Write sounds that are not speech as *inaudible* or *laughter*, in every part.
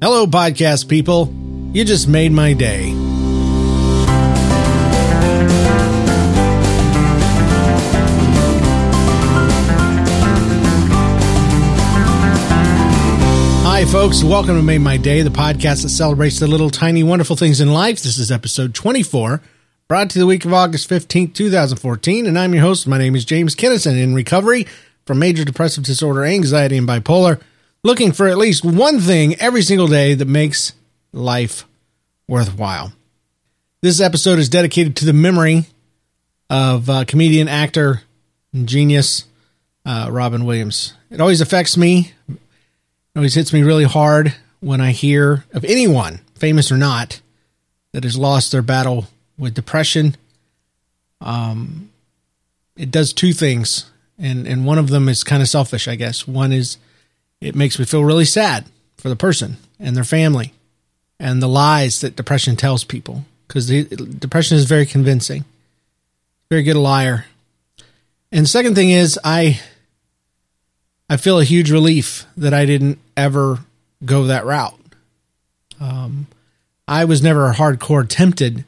Hello, podcast people. You just made my day. Hi, folks. Welcome to Made My Day, the podcast that celebrates the little tiny wonderful things in life. This is episode 24, brought to you the week of August 15th, 2014. And I'm your host. My name is James Kennison, in recovery from major depressive disorder, anxiety, and bipolar, looking for at least one thing every single day that makes life worthwhile. This episode is dedicated to the memory of uh, comedian, actor, and genius uh, Robin Williams. It always affects me. It always hits me really hard when I hear of anyone, famous or not, that has lost their battle with depression. Um, it does two things, and and one of them is kind of selfish, I guess. One is it makes me feel really sad for the person and their family, and the lies that depression tells people because depression is very convincing, very good liar. And the second thing is I I feel a huge relief that I didn't ever go that route. Um, I was never hardcore tempted,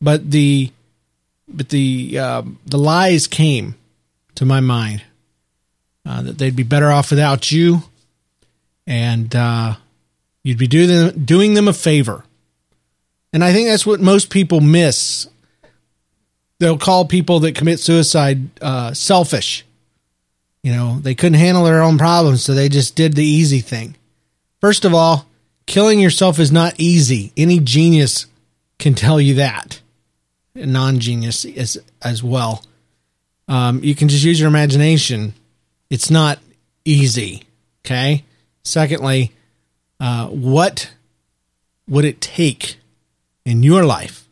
but the but the uh, the lies came to my mind uh, that they'd be better off without you, and uh, you'd be doing them, doing them a favor. And I think that's what most people miss. They'll call people that commit suicide uh, selfish you know, they couldn't handle their own problems, so they just did the easy thing. First of all, killing yourself is not easy. Any genius can tell you that. Non genius as, as well. Um, you can just use your imagination. It's not easy. Okay. Secondly, uh, what would it take in your life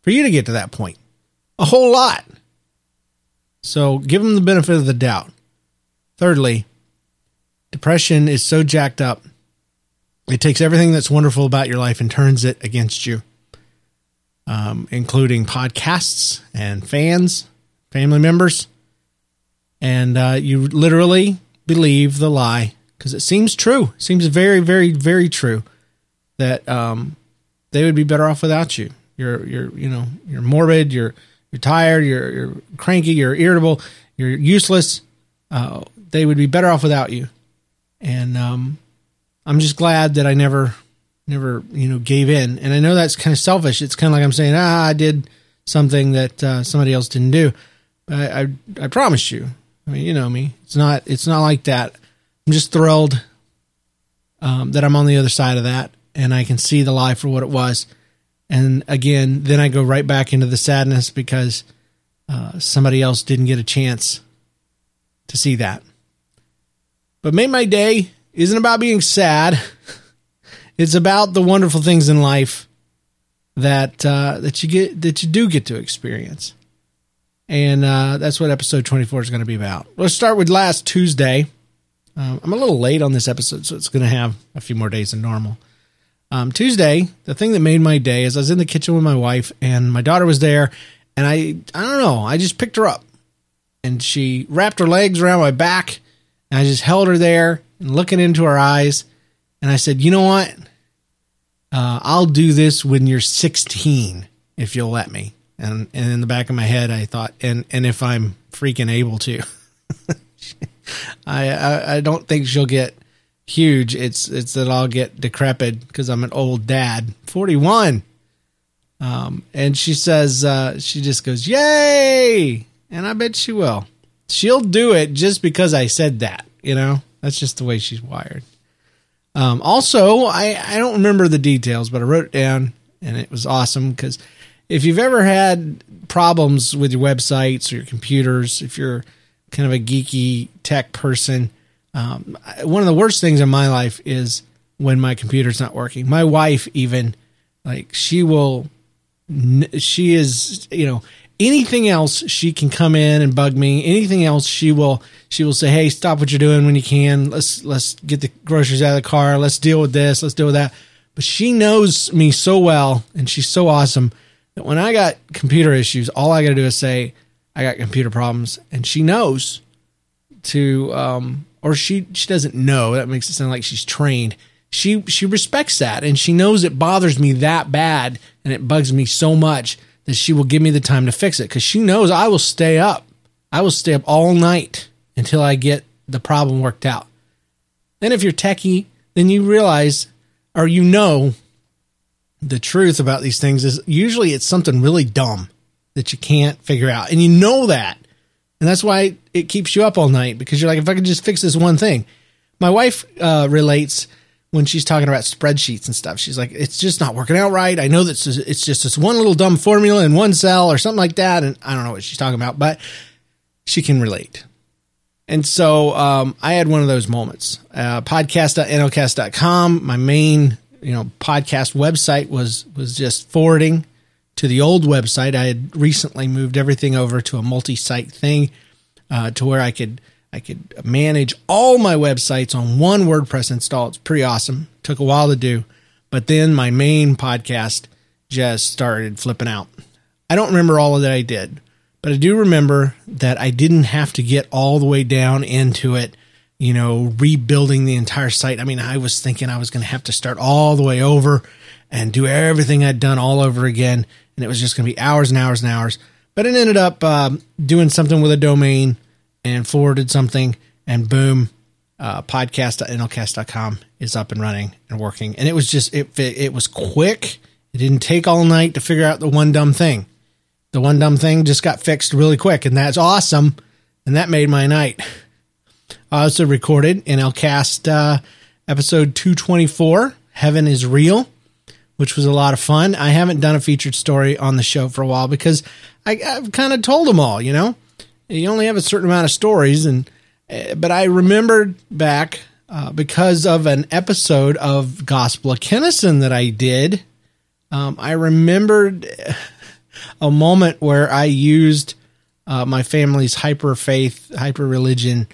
for you to get to that point? A whole lot. So give them the benefit of the doubt. Thirdly, depression is so jacked up, it takes everything that's wonderful about your life and turns it against you, um, including podcasts and fans, family members. And uh, you literally believe the lie because it seems true. Seems very, very, very true that um, they would be better off without you. You're, you're, you know, you're morbid. You're, you're tired. You're, you're cranky. You're irritable. You're useless. Uh, they would be better off without you. And um, I'm just glad that I never, never, you know, gave in. And I know that's kind of selfish. It's kind of like I'm saying, ah, I did something that uh, somebody else didn't do. But I, I, I promise you. I mean, you know me. It's not, it's not like that. I'm just thrilled um, that I'm on the other side of that, and I can see the lie for what it was. And again, then I go right back into the sadness because uh, somebody else didn't get a chance to see that. But Made My Day isn't about being sad. *laughs* It's about the wonderful things in life that uh, that you get that you do get to experience, and uh, that's what episode twenty four is going to be about. Let's start with last Tuesday. Um, I'm a little late on this episode, so it's going to have a few more days than normal. Um, Tuesday, the thing that made my day is I was in the kitchen with my wife, and my daughter was there, and I I don't know, I just picked her up, and she wrapped her legs around my back and I just held her there and looking into her eyes. And I said, you know what? Uh, I'll do this when you're 16, if you'll let me. And, and in the back of my head, I thought, and, and if I'm freaking able to, *laughs* I, I, I don't think she'll get huge. It's, it's that I'll get decrepit because I'm an old dad, 41. Um, and she says, uh, she just goes, yay. And I bet she will she'll do it just because I said that. You know, that's just the way she's wired. Um, also, I I don't remember the details, but I wrote it down, and it was awesome because if you've ever had problems with your websites or your computers, if you're kind of a geeky tech person, um, one of the worst things in my life is when my computer's not working. My wife even like she will she is you know anything else she can come in and bug me. Anything else she will she will say hey stop what you're doing when you can. Let's let's get the groceries out of the car. Let's deal with this. Let's deal with that. But she knows me so well and she's so awesome that when i got computer issues all i got to do is say i got computer problems and she knows to um or she she doesn't know that makes it sound like she's trained she she respects that and she knows it bothers me that bad and it bugs me so much that she will give me the time to fix it because she knows I will stay up. I will stay up all night until I get the problem worked out. Then if you're techie, then you realize or you know the truth about these things is usually it's something really dumb that you can't figure out. And you know that. And that's why it keeps you up all night because you're like, if I could just fix this one thing. My wife uh, relates when she's talking about spreadsheets and stuff. She's like, it's just not working out right. I know that it's just this one little dumb formula in one cell or something like that. And I don't know what she's talking about, but she can relate. And so um, I had one of those moments. Uh, podcast.nlcast.com, my main you know podcast website was was just forwarding to the old website. I had recently moved everything over to a multi-site thing uh, to where I could I could manage all my websites on one WordPress install. It's pretty awesome. Took a while to do, but then my main podcast just started flipping out. I don't remember all of that I did, but I do remember that I didn't have to get all the way down into it, you know, rebuilding the entire site. I mean, I was thinking I was going to have to start all the way over and do everything I'd done all over again, and it was just going to be hours and hours and hours. But it ended up um, doing something with a domain and forwarded something, and boom, uh, podcast.nlcast.com is up and running and working. And it was just, it, it was quick. It didn't take all night to figure out the one dumb thing. The one dumb thing just got fixed really quick, and that's awesome. And that made my night. I also recorded NLCast uh, episode 224, Heaven is Real, which was a lot of fun. I haven't done a featured story on the show for a while because I, I've kind of told them all, you know? you only have a certain amount of stories and uh, but i remembered back uh, because of an episode of gospel of Kennison that i did um, i remembered a moment where i used uh, my family's hyper faith hyper religion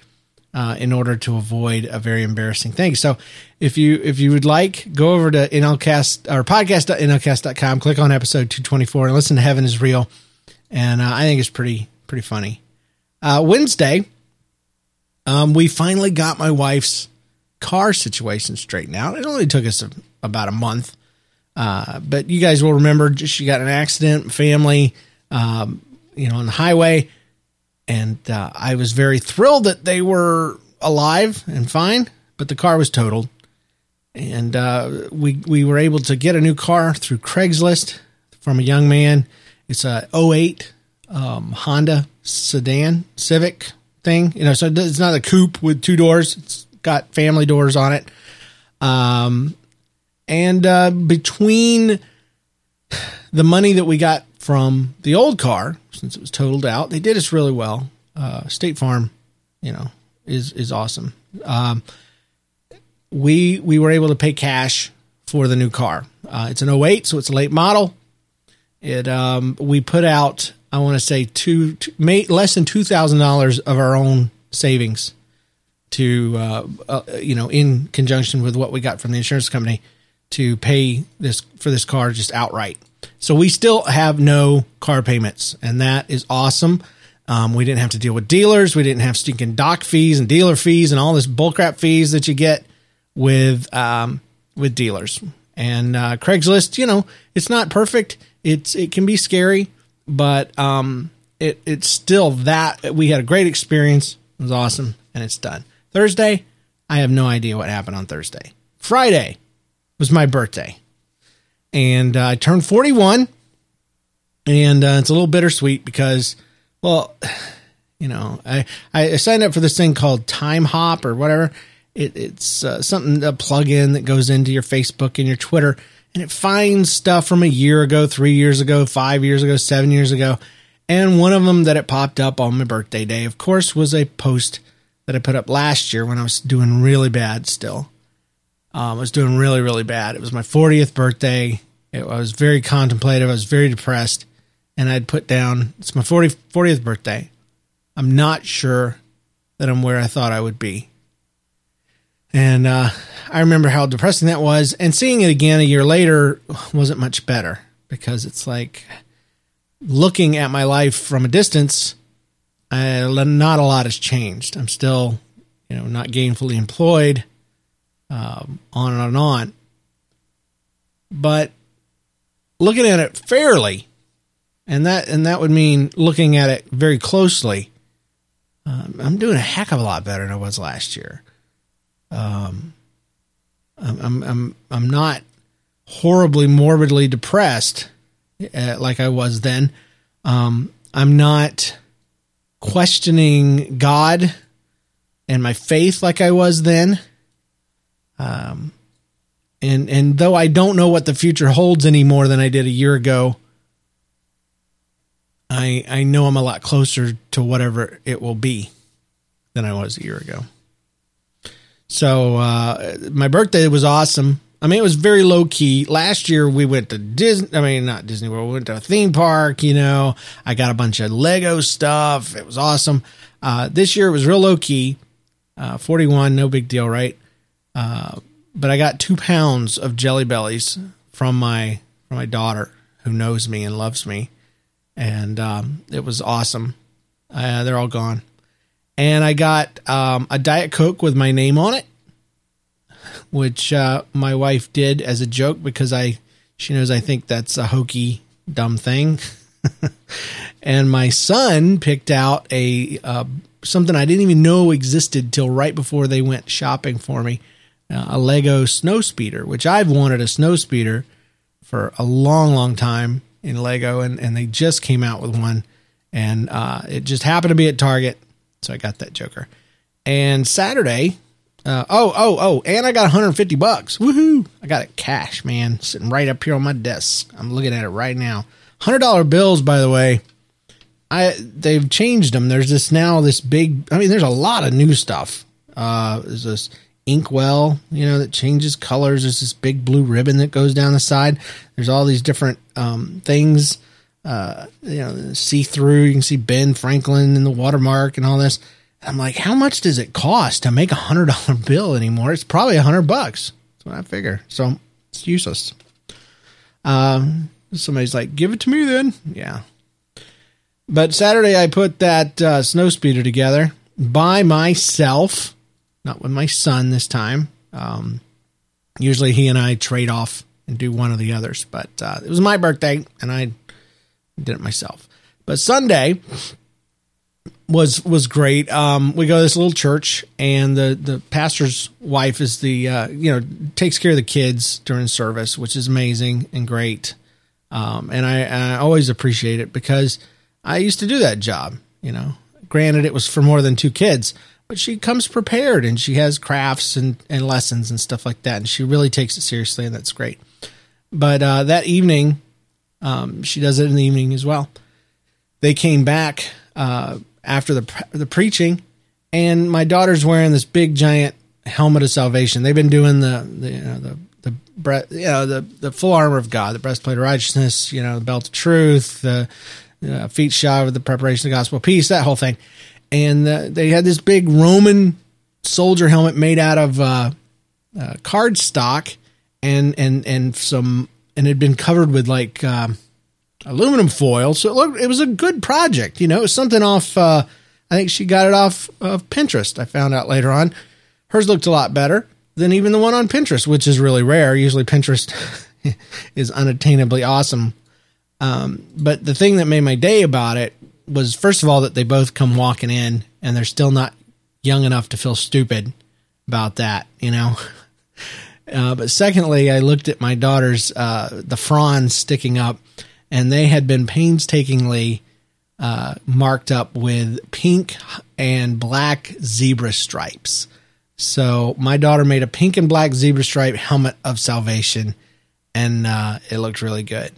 uh, in order to avoid a very embarrassing thing. So if you if you would like, go over to NLCast or podcast.nlcast.com, click on episode 224 and listen to Heaven is Real. And uh, I think it's pretty pretty funny. Uh, Wednesday, um, we finally got my wife's car situation straightened out. It only took us a, about a month. Uh, but you guys will remember she got an accident, family, um, you know, on the highway. And uh, I was very thrilled that they were alive and fine, but the car was totaled. And uh, we, we were able to get a new car through Craigslist from a young man. It's a 08 um, Honda sedan Civic thing. You know, so it's not a coupe with two doors. It's got family doors on it. Um, and uh, between the money that we got from the old car, since it was totaled out, they did us really well. Uh, State Farm, you know, is is awesome. Um, we we were able to pay cash for the new car. Uh, it's an 08, so it's a late model. It um, we put out I want to say two, two less than two thousand dollars of our own savings to uh, uh, you know in conjunction with what we got from the insurance company to pay this for this car just outright. So we still have no car payments, and that is awesome. Um, we didn't have to deal with dealers. We didn't have stinking doc fees and dealer fees and all this bullcrap fees that you get with um, with dealers. And uh, Craigslist, you know, it's not perfect. It's it can be scary but um, it it's still that we had a great experience. It was awesome, and it's done. Thursday, I have no idea what happened on Thursday. Friday was my birthday, and uh, I turned forty one, and uh, it's a little bittersweet because, well, *sighs* you know, I I signed up for this thing called Timehop or whatever. It, it's uh, something a plug-in that goes into your Facebook and your Twitter and it finds stuff from a year ago, three years ago, five years ago, seven years ago. And one of them that it popped up on my birthday day, of course, was a post that I put up last year when I was doing really bad still. Um, I was doing really, really bad. It was my 40th birthday. It, I was very contemplative. I was very depressed. And I'd put down, it's my 40, 40th birthday. I'm not sure that I'm where I thought I would be. And uh, I remember how depressing that was. And seeing it again a year later wasn't much better because it's like looking at my life from a distance, I, not a lot has changed. I'm still, you know, not gainfully employed. um, on and on and on. But looking at it fairly, and that and that would mean looking at it very closely. Um, I'm doing a heck of a lot better than I was last year. Um, I'm I'm I'm, not horribly morbidly depressed uh, like I was then. Um, I'm not questioning God and my faith like I was then. Um, and and though I don't know what the future holds any more than I did a year ago, I I know I'm a lot closer to whatever it will be than I was a year ago. So uh, my birthday was awesome. I mean, it was very low key. Last year we went to Disney. I mean, not Disney World. We went to a theme park. You know, I got a bunch of Lego stuff. It was awesome. Uh, this year it was real low key. Uh, Forty one, no big deal, right? Uh, but I got two pounds of Jelly Bellys from my from my daughter who knows me and loves me, and um, it was awesome. Uh, they're all gone, and I got um, a Diet Coke with my name on it which uh, my wife did as a joke because I she knows I think that's a hokey dumb thing. *laughs* and my son picked out a uh, something I didn't even know existed till right before they went shopping for me, uh, a Lego snow speeder, which I've wanted a snow speeder for a long, long time in Lego, and and they just came out with one, and uh, it just happened to be at Target, so I got that Joker. And Saturday, uh, oh, oh, oh, and I got 150 bucks. Woohoo! I got it cash, man, sitting right up here on my desk. I'm looking at it right now. Hundred dollar bills, by the way. I they've changed them. There's this now this big. I mean, there's a lot of new stuff. Uh, there's this inkwell, you know, that changes colors. There's this big blue ribbon that goes down the side. There's all these different um, things. Uh, you know, see through. You can see Ben Franklin and the watermark and all this. I'm like, how much does it cost to make a hundred dollar *laughs* bill anymore? It's probably a hundred bucks. That's what I figure. So it's useless. Um, somebody's like, give it to me then. Yeah. But Saturday I put that uh, snow speeder together by myself, not with my son this time. Um, usually he and I trade off and do one of the others, but uh, it was my birthday and I did it myself. But Sunday, was was great. Um, we go to this little church, and the the pastor's wife is the uh, you know takes care of the kids during service, which is amazing and great. Um, and I, I always appreciate it because I used to do that job. You know, granted it was for more than two kids, but she comes prepared and she has crafts and and lessons and stuff like that, and she really takes it seriously, and that's great. But uh, that evening, um, she does it in the evening as well. They came back. Uh, after the the preaching, and my daughter's wearing this big giant helmet of salvation. They've been doing the the you know, the the bre- you know the the full armor of God, the breastplate of righteousness, you know, the belt of truth, the uh, feet shod with the preparation of the gospel peace, that whole thing. And uh, they had this big Roman soldier helmet made out of uh, uh, card and and and some and had been covered with like um, aluminum foil. So it looked, it was a good project. You know, it was something off. Uh, I think she got it off of Pinterest. I found out later on. Hers looked a lot better than even the one on Pinterest, which is really rare. Usually Pinterest *laughs* is unattainably awesome. Um, but the thing that made my day about it was, first of all, that they both come walking in and they're still not young enough to feel stupid about that, you know. *laughs* Uh, but secondly, I looked at my daughter's uh, the fronds sticking up, and they had been painstakingly uh, marked up with pink and black zebra stripes. So my daughter made a pink and black zebra stripe helmet of salvation, and uh, it looked really good.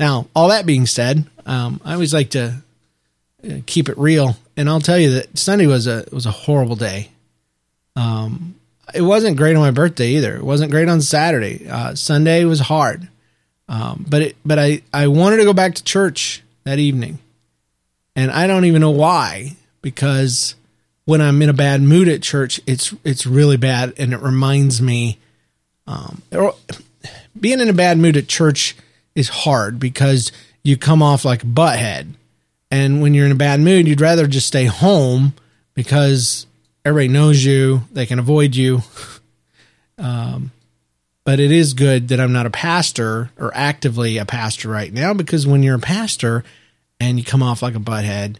Now, all that being said, um, I always like to uh, keep it real, and I'll tell you that Sunday was a was a horrible day. Um, it wasn't great on my birthday either. It wasn't great on Saturday. Uh, Sunday was hard. Um, but it, but I, I wanted to go back to church that evening. And I don't even know why, because when I'm in a bad mood at church, it's, it's really bad. And it reminds me, um, being in a bad mood at church is hard because you come off like butthead. And when you're in a bad mood, you'd rather just stay home because everybody knows you, they can avoid you. *laughs* Um, but it is good that I'm not a pastor or actively a pastor right now because when you're a pastor and you come off like a butthead,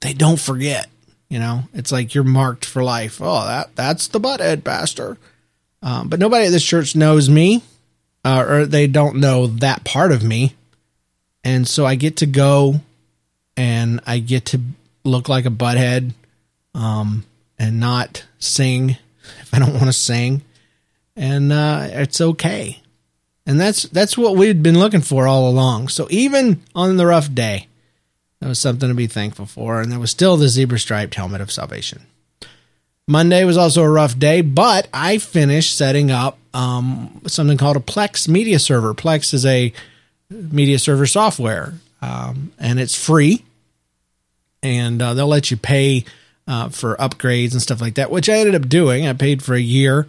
they don't forget. You know, it's like you're marked for life. Oh, that that's the butthead pastor. Um, but nobody at this church knows me, uh, or they don't know that part of me, and so I get to go, and I get to look like a butthead, um, and not sing if *laughs* I don't want to sing, and uh, it's okay. And that's that's what we'd been looking for all along. So even on the rough day, that was something to be thankful for. And there was still the zebra striped helmet of salvation. Monday was also a rough day, but I finished setting up um, something called a Plex media server. Plex is a media server software, um, and it's free. And uh, they'll let you pay uh, for upgrades and stuff like that, which I ended up doing. I paid for a year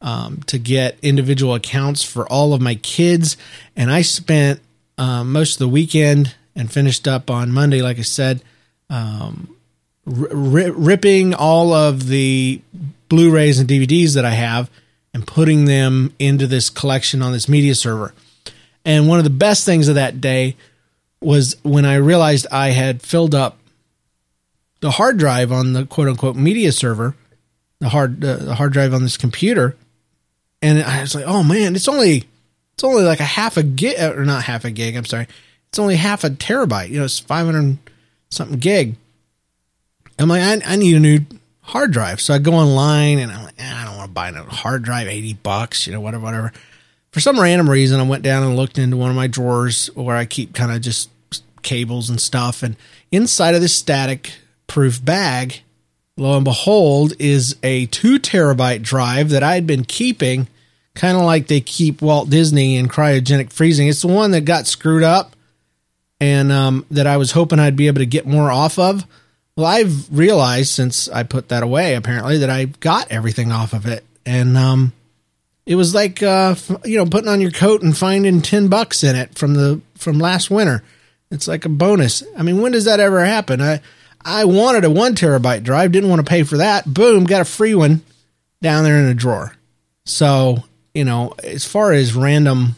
um, to get individual accounts for all of my kids, and I spent uh, most of the weekend and finished up on Monday, like I said, um, r- ripping all of the Blu rays and DVDs that I have and putting them into this collection on this media server. And one of the best things of that day was when I realized I had filled up the hard drive on the quote unquote media server, the hard uh, the hard drive on this computer, and I was like, oh man, it's only it's only like a half a gig or not half a gig. I'm sorry, it's only half a terabyte. You know, it's 500 something gig. I'm like, I, I need a new hard drive. So I go online and I'm like, eh, I don't want to buy a hard drive, 80 bucks, you know, whatever, whatever. For some random reason, I went down and looked into one of my drawers where I keep kind of just cables and stuff. And inside of this static proof bag, lo and behold, is a two terabyte drive that I had been keeping kind of like they keep Walt Disney in cryogenic freezing. It's the one that got screwed up and um, that I was hoping I'd be able to get more off of. Well, I've realized since I put that away, apparently, that I got everything off of it. And um, it was like, uh, you know, putting on your coat and finding 10 bucks in it from the from last winter. It's like a bonus. I mean, when does that ever happen? I, I wanted a one terabyte drive, didn't want to pay for that. Boom, got a free one down there in a drawer. So, you know, as far as random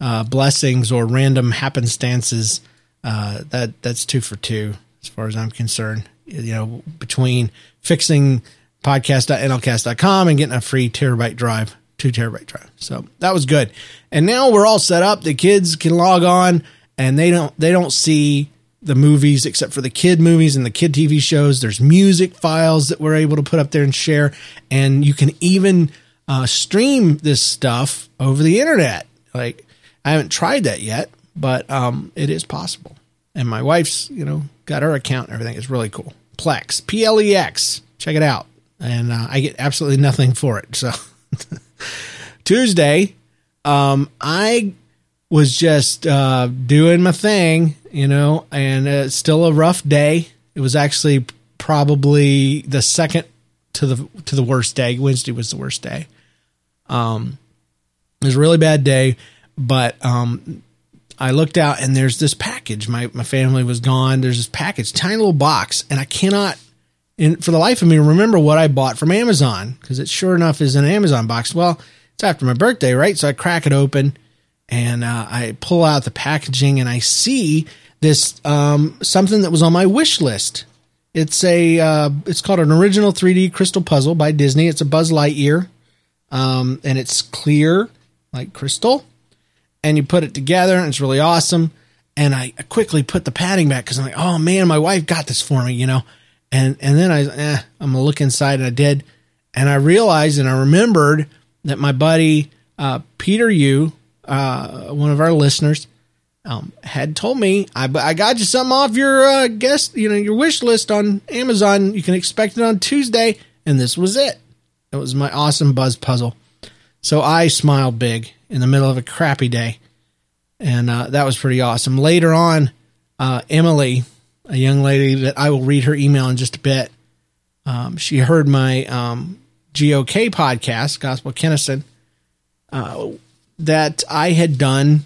uh, blessings or random happenstances, uh, that that's two for two as far as I'm concerned. You know, between fixing podcast.nlcast.com and getting a free terabyte drive, two terabyte drive. So that was good. And now we're all set up. The kids can log on and they don't they don't see the movies except for the kid movies and the kid TV shows. There's music files that we're able to put up there and share, and you can even uh, stream this stuff over the internet. Like I haven't tried that yet, but um, it is possible. And my wife's, you know, got her account and everything. It's really cool. Plex, P L E X. Check it out. And uh, I get absolutely nothing for it. So *laughs* Tuesday, um, I was just uh, doing my thing, you know, and it's still a rough day. It was actually probably the second to the to the worst day. Wednesday was the worst day. Um, it was a really bad day. But um, I looked out and there's this package. My my family was gone. There's this package, tiny little box, and I cannot, in, for the life of me, remember what I bought from Amazon because it sure enough is an Amazon box. Well, it's after my birthday, right? So I crack it open and uh, I pull out the packaging and I see this um, something that was on my wish list. It's a uh, it's called an original 3D crystal puzzle by Disney. It's a Buzz Lightyear, um, and it's clear like crystal and you put it together and it's really awesome. And I quickly put the padding back because I'm like, oh man, my wife got this for me, you know. And and then I, eh, I'm gonna look inside, and I did, and I realized and I remembered that my buddy uh, Peter Yu, uh, one of our listeners, um, had told me I, I got you something off your uh, guest, you know, your wish list on Amazon. You can expect it on Tuesday, and this was it. It was my awesome buzz puzzle. So I smiled big in the middle of a crappy day. And uh, that was pretty awesome. Later on, uh, Emily, a young lady that I will read her email in just a bit, um, she heard my um, GOK podcast, Gospel Kennison, uh, that I had done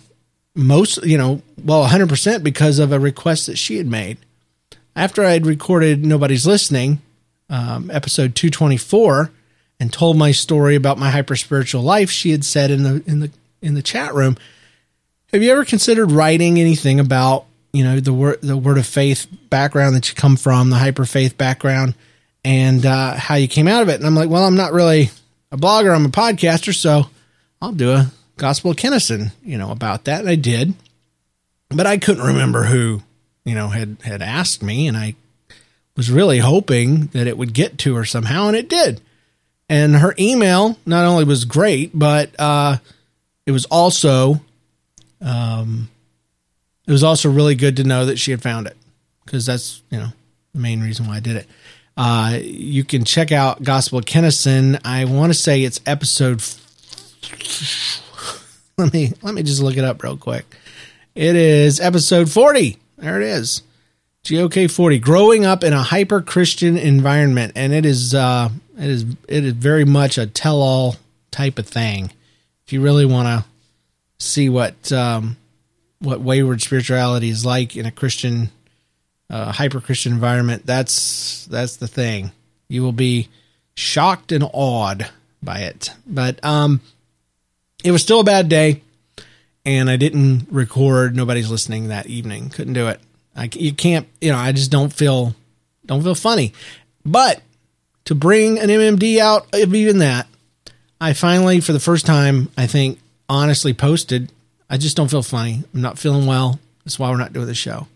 most, you know, well, 100% because of a request that she had made. After I had recorded Nobody's Listening, um, episode 224, and told my story about my hyper spiritual life, she had said in the in the in the chat room, "Have you ever considered writing anything about you know the word the word of faith background that you come from, the hyper faith background, and uh, how you came out of it?" And I'm like, "Well, I'm not really a blogger. I'm a podcaster, so I'll do a Gospel of Kennison, you know, about that." And I did, but I couldn't remember who you know had had asked me, and I was really hoping that it would get to her somehow, and it did. And her email not only was great, but uh, it was also um, it was also really good to know that she had found it because that's you know the main reason why I did it. Uh, you can check out Gospel of Kennison. I want to say it's episode. *laughs* let me let me just look it up real quick. It is episode forty. There it is. GOK forty. Growing up in a hyper Christian environment, and it is uh, it is it is very much a tell all type of thing. If you really want to see what um, what wayward spirituality is like in a Christian uh, hyper Christian environment, that's that's the thing. You will be shocked and awed by it. But um, it was still a bad day, and I didn't record. Nobody's listening that evening. Couldn't do it. I you can't. You know, I just don't feel don't feel funny. But to bring an MMD out of even that, I finally, for the first time, I think, honestly posted, I just don't feel funny. I'm not feeling well. That's why we're not doing the show.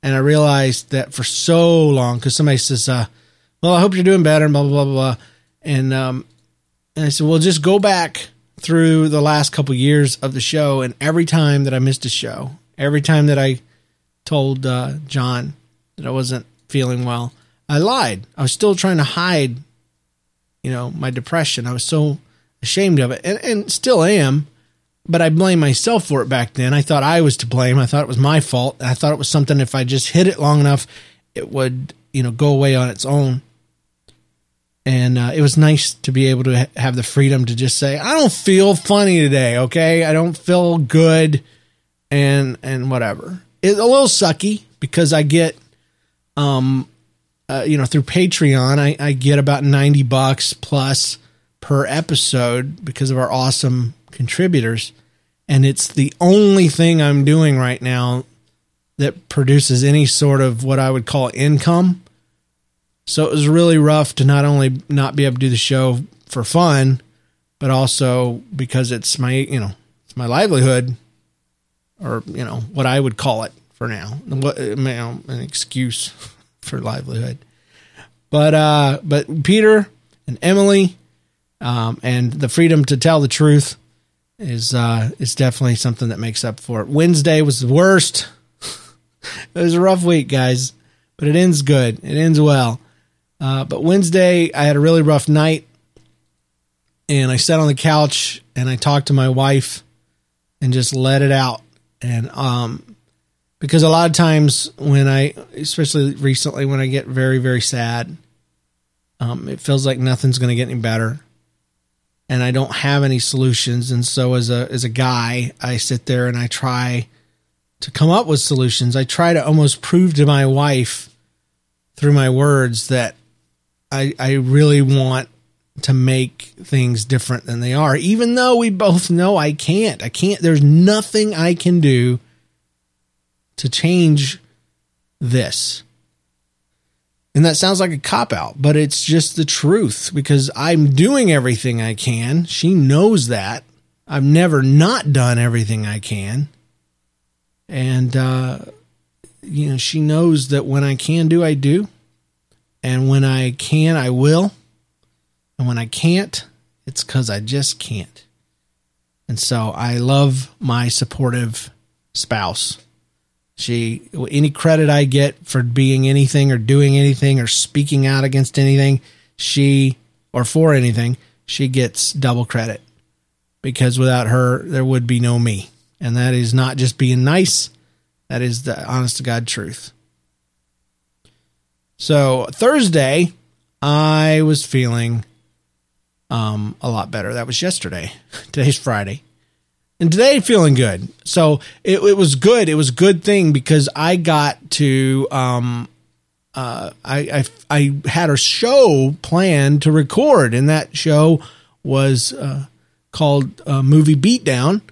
And I realized that for so long, because somebody says, uh, well, I hope you're doing better, and blah, blah, blah, blah. And, um, and I said, well, just go back through the last couple years of the show. And every time that I missed a show, every time that I told uh, John that I wasn't feeling well, I lied. I was still trying to hide, you know, my depression. I was so ashamed of it, and, and still am. But I blame myself for it back then. I thought I was to blame. I thought it was my fault. I thought it was something if I just hid it long enough, it would, you know, go away on its own. And uh, it was nice to be able to ha- have the freedom to just say, I don't feel funny today. Okay, I don't feel good, and and whatever. It's a little sucky because I get um uh, you know, through Patreon, I, I get about 90 bucks plus per episode because of our awesome contributors. And it's the only thing I'm doing right now that produces any sort of what I would call income. So it was really rough to not only not be able to do the show for fun, but also because it's my, you know, it's my livelihood or, you know, what I would call it for now. What, you know, an excuse *laughs* for livelihood. But uh, but Peter and Emily, um, and the freedom to tell the truth is uh, is definitely something that makes up for it. Wednesday was the worst. *laughs* it was a rough week, guys, but it ends good. It ends well. Uh, but Wednesday, I had a really rough night, and I sat on the couch and I talked to my wife and just let it out. And um, because a lot of times when I, especially recently, when I get very very sad, um, it feels like nothing's going to get any better, and I don't have any solutions. And so as a as a guy, I sit there and I try to come up with solutions. I try to almost prove to my wife through my words that I I really want to make things different than they are, even though we both know I can't. I can't. There's nothing I can do to change this. And that sounds like a cop out, but it's just the truth because I'm doing everything I can. She knows that. I've never not done everything I can. And, uh, you know, she knows that when I can do, I do. And when I can, I will. And when I can't, it's because I just can't. And so I love my supportive spouse. She any credit I get for being anything or doing anything or speaking out against anything, she or for anything, she gets double credit. Because without her there would be no me. And that is not just being nice, that is the honest to God truth. So, Thursday I was feeling um a lot better. That was yesterday. *laughs* Today's Friday and today feeling good. So it, it was good. It was a good thing because I got to um, uh, I, I I had a show planned to record, and that show was uh, called uh, Movie Beatdown.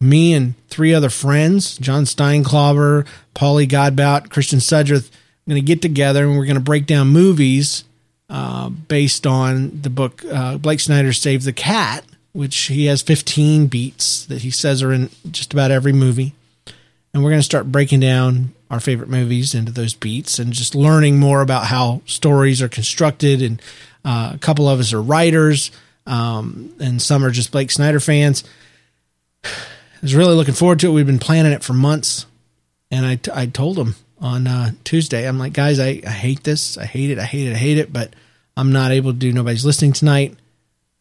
Me and three other friends, John Steinklauber, Paulie Godbout, Christian Sudreth, going to get together and we're going to break down movies uh, based on the book uh, Blake Snyder Save the Cat, which he has 15 beats that he says are in just about every movie. And we're going to start breaking down our favorite movies into those beats and just learning more about how stories are constructed. And uh, a couple of us are writers, um, and some are just Blake Snyder fans. *sighs* I was really looking forward to it. We've been planning it for months. And I, t- I told him on uh, Tuesday, I'm like, guys, I, I hate this. I hate it. I hate it. I hate it. But I'm not able to do Nobody's Listening tonight.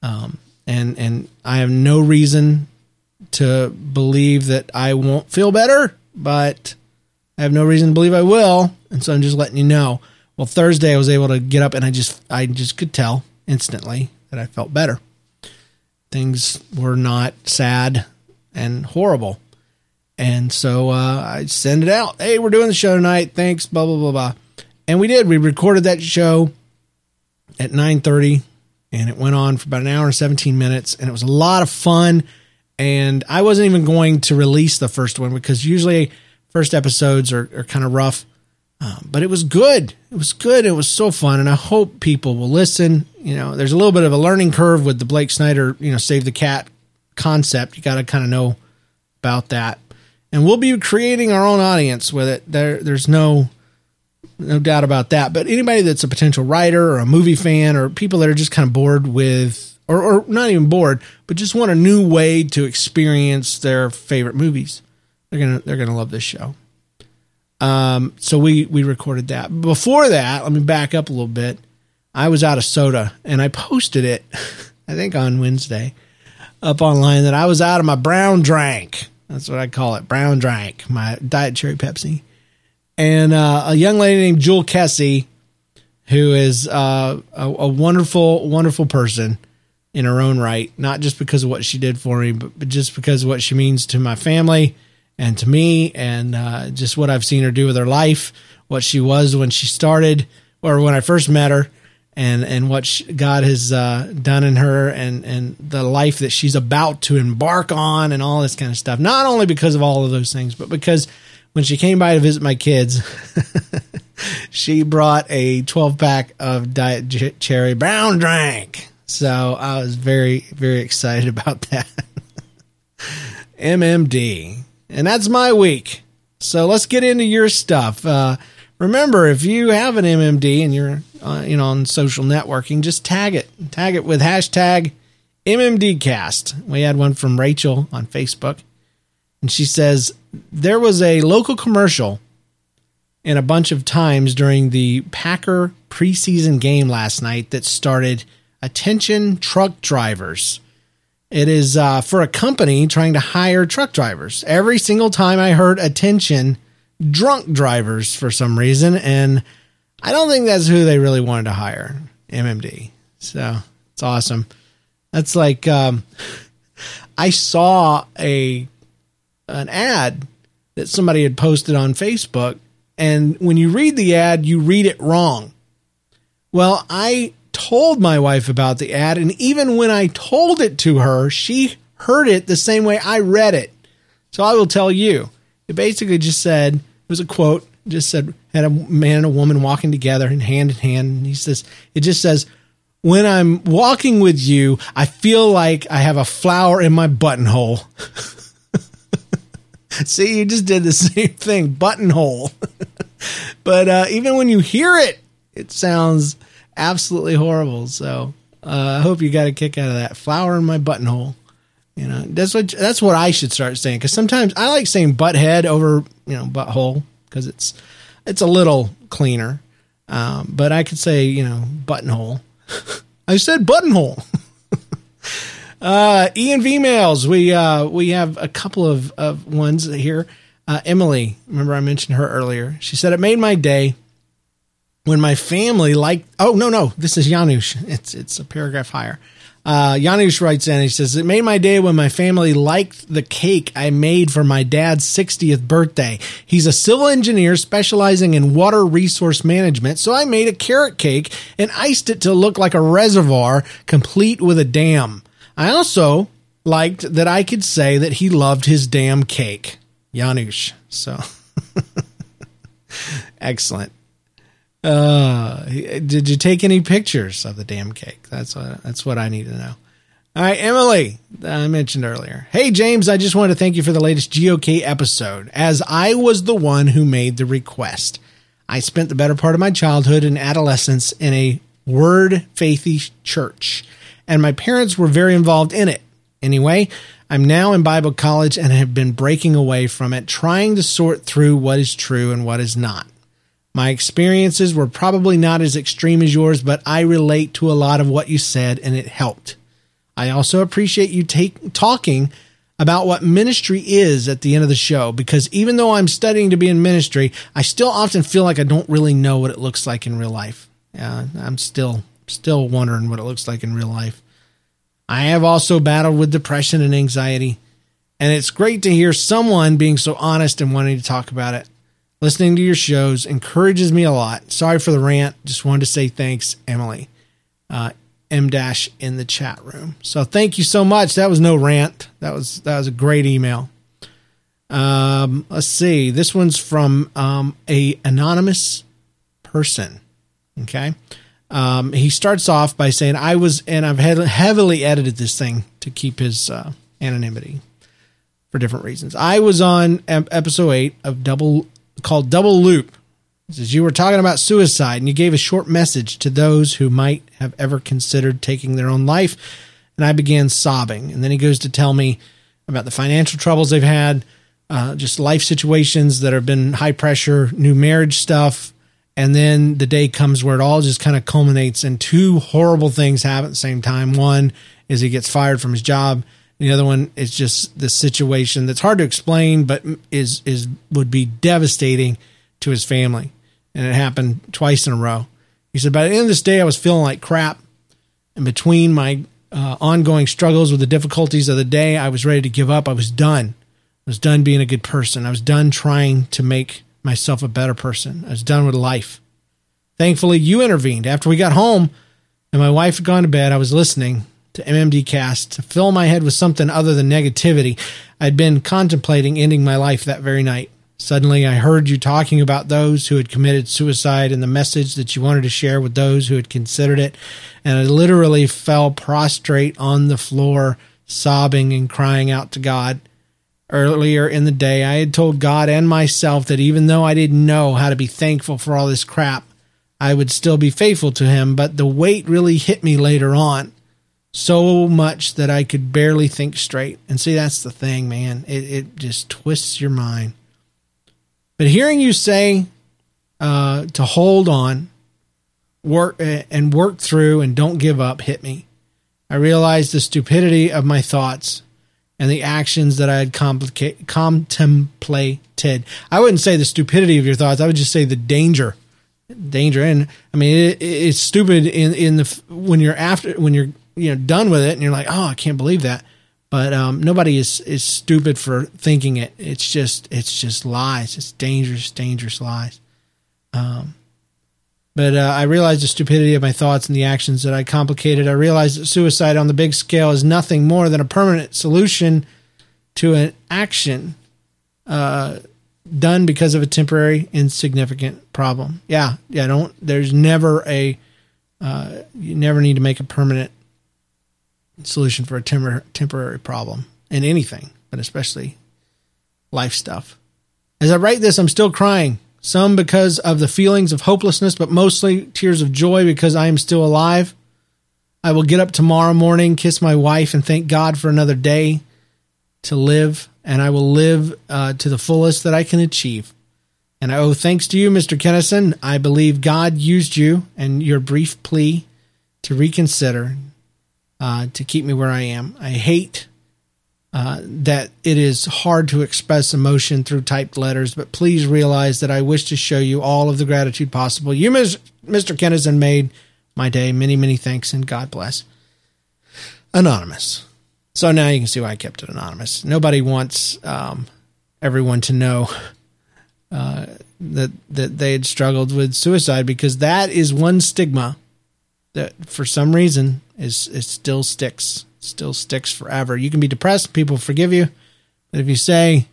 Um, and, and I have no reason to believe that I won't feel better, but I have no reason to believe I will. And so I'm just letting you know. Well, Thursday I was able to get up and I just, I just could tell instantly that I felt better. Things were not sad and horrible. And so uh, I send it out. Hey, we're doing the show tonight. Thanks. Blah blah blah blah. And we did. We recorded that show at nine thirty, and it went on for about an hour and seventeen minutes, and it was a lot of fun. And I wasn't even going to release the first one because usually first episodes are, are kind of rough. Um, but it was good. It was good. It was so fun, and I hope people will listen. You know, there's a little bit of a learning curve with the Blake Snyder, you know, save the cat concept. You got to kind of know about that, and we'll be creating our own audience with it. There, there's no no doubt about that. But anybody that's a potential writer or a movie fan or people that are just kind of bored with, or, or not even bored, but just want a new way to experience their favorite movies, they're gonna they're gonna love this show. Um, so we we recorded that. Before that, let me back up a little bit. I was out of soda and I posted it, *laughs* I think on Wednesday, up online that I was out of my brown drank. That's what I call it, brown drank, my diet cherry Pepsi. And uh, a young lady named Jewel Kessie, who is uh, a, a wonderful, wonderful person in her own right, not just because of what she did for me, but, but just because of what she means to my family and to me, and uh, just what I've seen her do with her life, what she was when she started, or when I first met her, and and what she, God has uh, done in her, and and the life that she's about to embark on, and all this kind of stuff. Not only because of all of those things, but because when she came by to visit my kids, *laughs* she brought a 12 pack of Diet Cherry Brown Drink. So I was very, very excited *laughs* about that. MMD. And that's my week. So let's get into your stuff. Uh, remember, if you have an MMD and you're uh, you know on social networking, just tag it. Tag it with hashtag MMDcast. We had one from Rachel on Facebook, and she says there was a local commercial and a bunch of times during the Packer preseason game last night that started attention truck drivers. It is uh, for a company trying to hire truck drivers. Every single time I heard attention, drunk drivers for some reason, and I don't think that's who they really wanted to hire. MMD. So it's awesome. That's like um, I saw a an ad that somebody had posted on Facebook, and when you read the ad, you read it wrong. Well, I told my wife about the ad, and even when I told it to her, she heard it the same way I read it. So I will tell you. It basically just said, it was a quote, just said, had a man and a woman walking together and hand in hand. And he says, it just says, when I'm walking with you, I feel like I have a flower in my buttonhole. *laughs* See, you just did the *laughs* same thing, buttonhole. *laughs* but uh, even when you hear it, it sounds absolutely horrible. So uh, I hope you got a kick out of that. Flower in my buttonhole. You know, that's what that's what I should start saying because sometimes I like saying butthead over you know butthole because it's it's a little cleaner. Um, but I could say you know buttonhole. I said buttonhole. *laughs* uh, E and V mails. We uh, we have a couple of, of ones here. Uh, Emily, remember I mentioned her earlier. She said it made my day when my family liked oh no no this is Janusz it's it's a paragraph higher Uh, Janusz writes in, he says, It made my day when my family liked the cake I made for my dad's 60th birthday. He's a civil engineer specializing in water resource management, so I made a carrot cake and iced it to look like a reservoir complete with a dam. I also liked that I could say that he loved his damn cake. Janusz. So, *laughs* excellent. Uh, did you take any pictures of the damn cake? That's what that's what I need to know. All right, Emily, I mentioned earlier. Hey, James, I just wanted to thank you for the latest GOK episode, as I was the one who made the request. I spent the better part of my childhood and adolescence in a word faithy church, and my parents were very involved in it. Anyway, I'm now in Bible college and have been breaking away from it, trying to sort through what is true and what is not. My experiences were probably not as extreme as yours, but I relate to a lot of what you said and it helped. I also appreciate you take, talking about what ministry is at the end of the show because even though I'm studying to be in ministry, I still often feel like I don't really know what it looks like in real life. Uh, I'm still still wondering what it looks like in real life. I have also battled with depression and anxiety, and it's great to hear someone being so honest and wanting to talk about it. Listening to your shows encourages me a lot. Sorry for the rant. Just wanted to say thanks, Emily. Uh, M dash in the chat room. So thank you so much. That was no rant. That was that was a great email. Um, let's see. This one's from um, a anonymous person. Okay. Um, he starts off by saying, "I was," and I've had heavily edited this thing to keep his uh, anonymity for different reasons. I was on episode eight of Double called Double Loop. It says you were talking about suicide and you gave a short message to those who might have ever considered taking their own life. And I began sobbing. And then he goes to tell me about the financial troubles they've had, uh, just life situations that have been high pressure, new marriage stuff. And then the day comes where it all just kind of culminates and two horrible things happen at the same time. One is he gets fired from his job the other one is just the situation that's hard to explain, but is is would be devastating to his family. And it happened twice in a row. He said, by the end of this day, I was feeling like crap. And between my uh, ongoing struggles with the difficulties of the day, I was ready to give up. I was done. I was done being a good person. I was done trying to make myself a better person. I was done with life. Thankfully, you intervened. After we got home and my wife had gone to bed, I was listening to MMD Cast to fill my head with something other than negativity. I'd been contemplating ending my life that very night. Suddenly, I heard you talking about those who had committed suicide and the message that you wanted to share with those who had considered it. And I literally fell prostrate on the floor, sobbing and crying out to God. Earlier in the day, I had told God and myself that even though I didn't know how to be thankful for all this crap, I would still be faithful to Him. But the weight really hit me later on so much that I could barely think straight. And see, that's the thing, man. It, it just twists your mind. But hearing you say uh, to hold on, work uh, and work through, and don't give up hit me. I realized the stupidity of my thoughts and the actions that I had complica- contemplated. I wouldn't say the stupidity of your thoughts. I would just say the danger, danger. And I mean, it, it's stupid in in the when you're after when you're you know done with it and you're like oh i can't believe that. But um, nobody is is stupid for thinking it. It's just it's just lies. It's dangerous dangerous lies. Um, but uh, i realized the stupidity of my thoughts and the actions that i complicated. I realized that suicide on the big scale is nothing more than a permanent solution to an action uh, done because of a temporary insignificant problem. Yeah yeah don't there's never a uh, you never need to make a permanent solution for a temor- temporary problem in anything, but especially life stuff. As I write this, I'm still crying. Some because of the feelings of hopelessness, but mostly tears of joy because I am still alive. I will get up tomorrow morning, kiss my wife, and thank God for another day to live, and I will live uh, to the fullest that I can achieve. And I owe thanks to you, Mr. Kennison. I believe God used you and your brief plea to reconsider uh, to keep me where I am. I hate uh, that it is hard to express emotion through typed letters, but please realize that I wish to show you all of the gratitude possible. You, Mr. Kennison, made my day. Many, many thanks and God bless. anonymous. So now you can see why I kept it anonymous. Nobody wants um, everyone to know uh, that that they had struggled with suicide because that is one stigma that for some reason is it still sticks, still sticks forever. You can be depressed, people forgive you, but if you say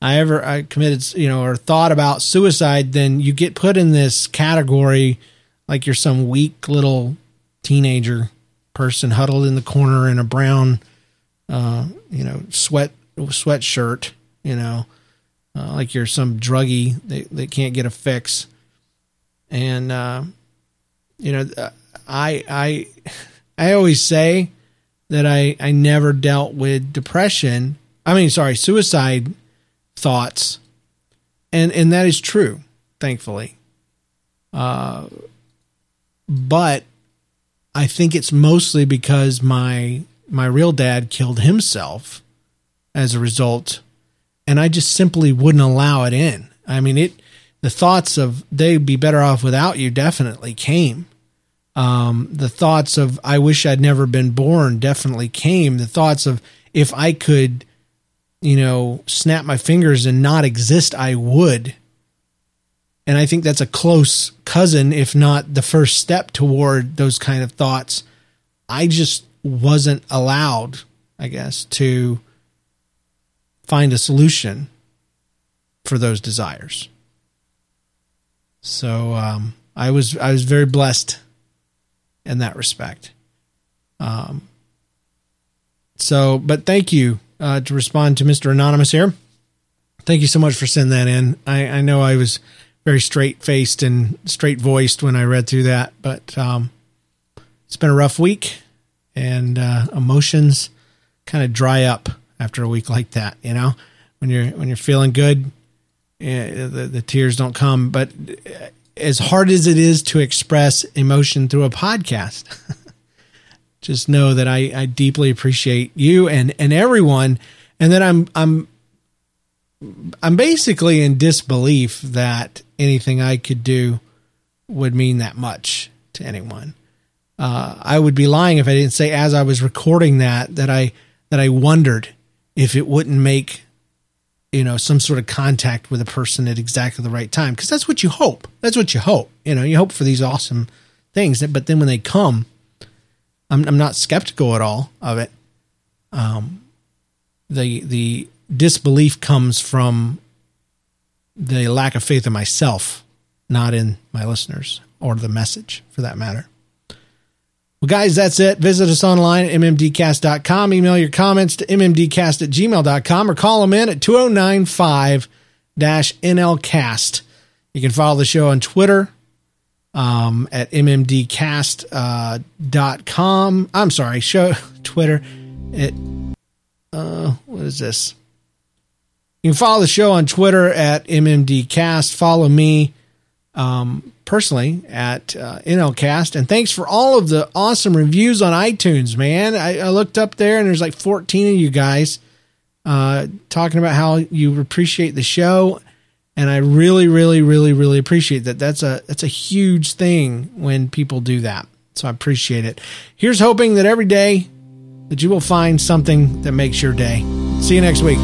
I ever I committed, you know, or thought about suicide, then you get put in this category like you're some weak little teenager person huddled in the corner in a brown, uh, you know, sweat sweatshirt, you know, uh, like you're some druggie that, that can't get a fix. And, uh, you know, I, I, I always say that I, I never dealt with depression. I mean, sorry, suicide thoughts. And, and that is true, thankfully. Uh, but I think it's mostly because my, my real dad killed himself as a result and I just simply wouldn't allow it in. I mean, it the thoughts of they'd be better off without you definitely came. Um, the thoughts of I wish I'd never been born definitely came. The thoughts of if I could, you know, snap my fingers and not exist, I would. And I think that's a close cousin, if not the first step toward those kind of thoughts. I just wasn't allowed, I guess, to find a solution for those desires. So um, I was I was very blessed in that respect. Um, so, but thank you uh, to respond to Mr. Anonymous here. Thank you so much for sending that in. I, I know I was very straight faced and straight voiced when I read through that, but um, it's been a rough week and uh, emotions kind of dry up after a week like that. You know, when you're when you're feeling good, eh, the, the tears don't come. But as hard as it is to express emotion through a podcast, *laughs* just know that I, I deeply appreciate you and and everyone, and that I'm I'm I'm basically in disbelief that anything I could do would mean that much to anyone. Uh, I would be lying if I didn't say as I was recording that that I that I wondered if it wouldn't make you know some sort of contact with a person at exactly the right time because that's what you hope. That's what you hope you know you hope for these awesome things but then when they come i'm, I'm not skeptical at all of it. Um the the disbelief comes from the lack of faith in myself not in my listeners or the message for that matter well, guys, that's it. Visit us online at mmdcast.com. Email your comments to mmdcast at gmail.com or call them in at 2095 NLCast. You can follow the show on Twitter um, at mmdcast.com. Uh, I'm sorry, show *laughs* Twitter at, uh, what is this? You can follow the show on Twitter at mmdcast. Follow me um, personally at uh, NLCast. And thanks for all of the awesome reviews on iTunes, man. I, I looked up there and there's like 14 of you guys uh, talking about how you appreciate the show. And I really, really, really, really appreciate that. That's a that's a huge thing when people do that. So I appreciate it. Here's hoping that every day that you will find something that makes your day. See you next week.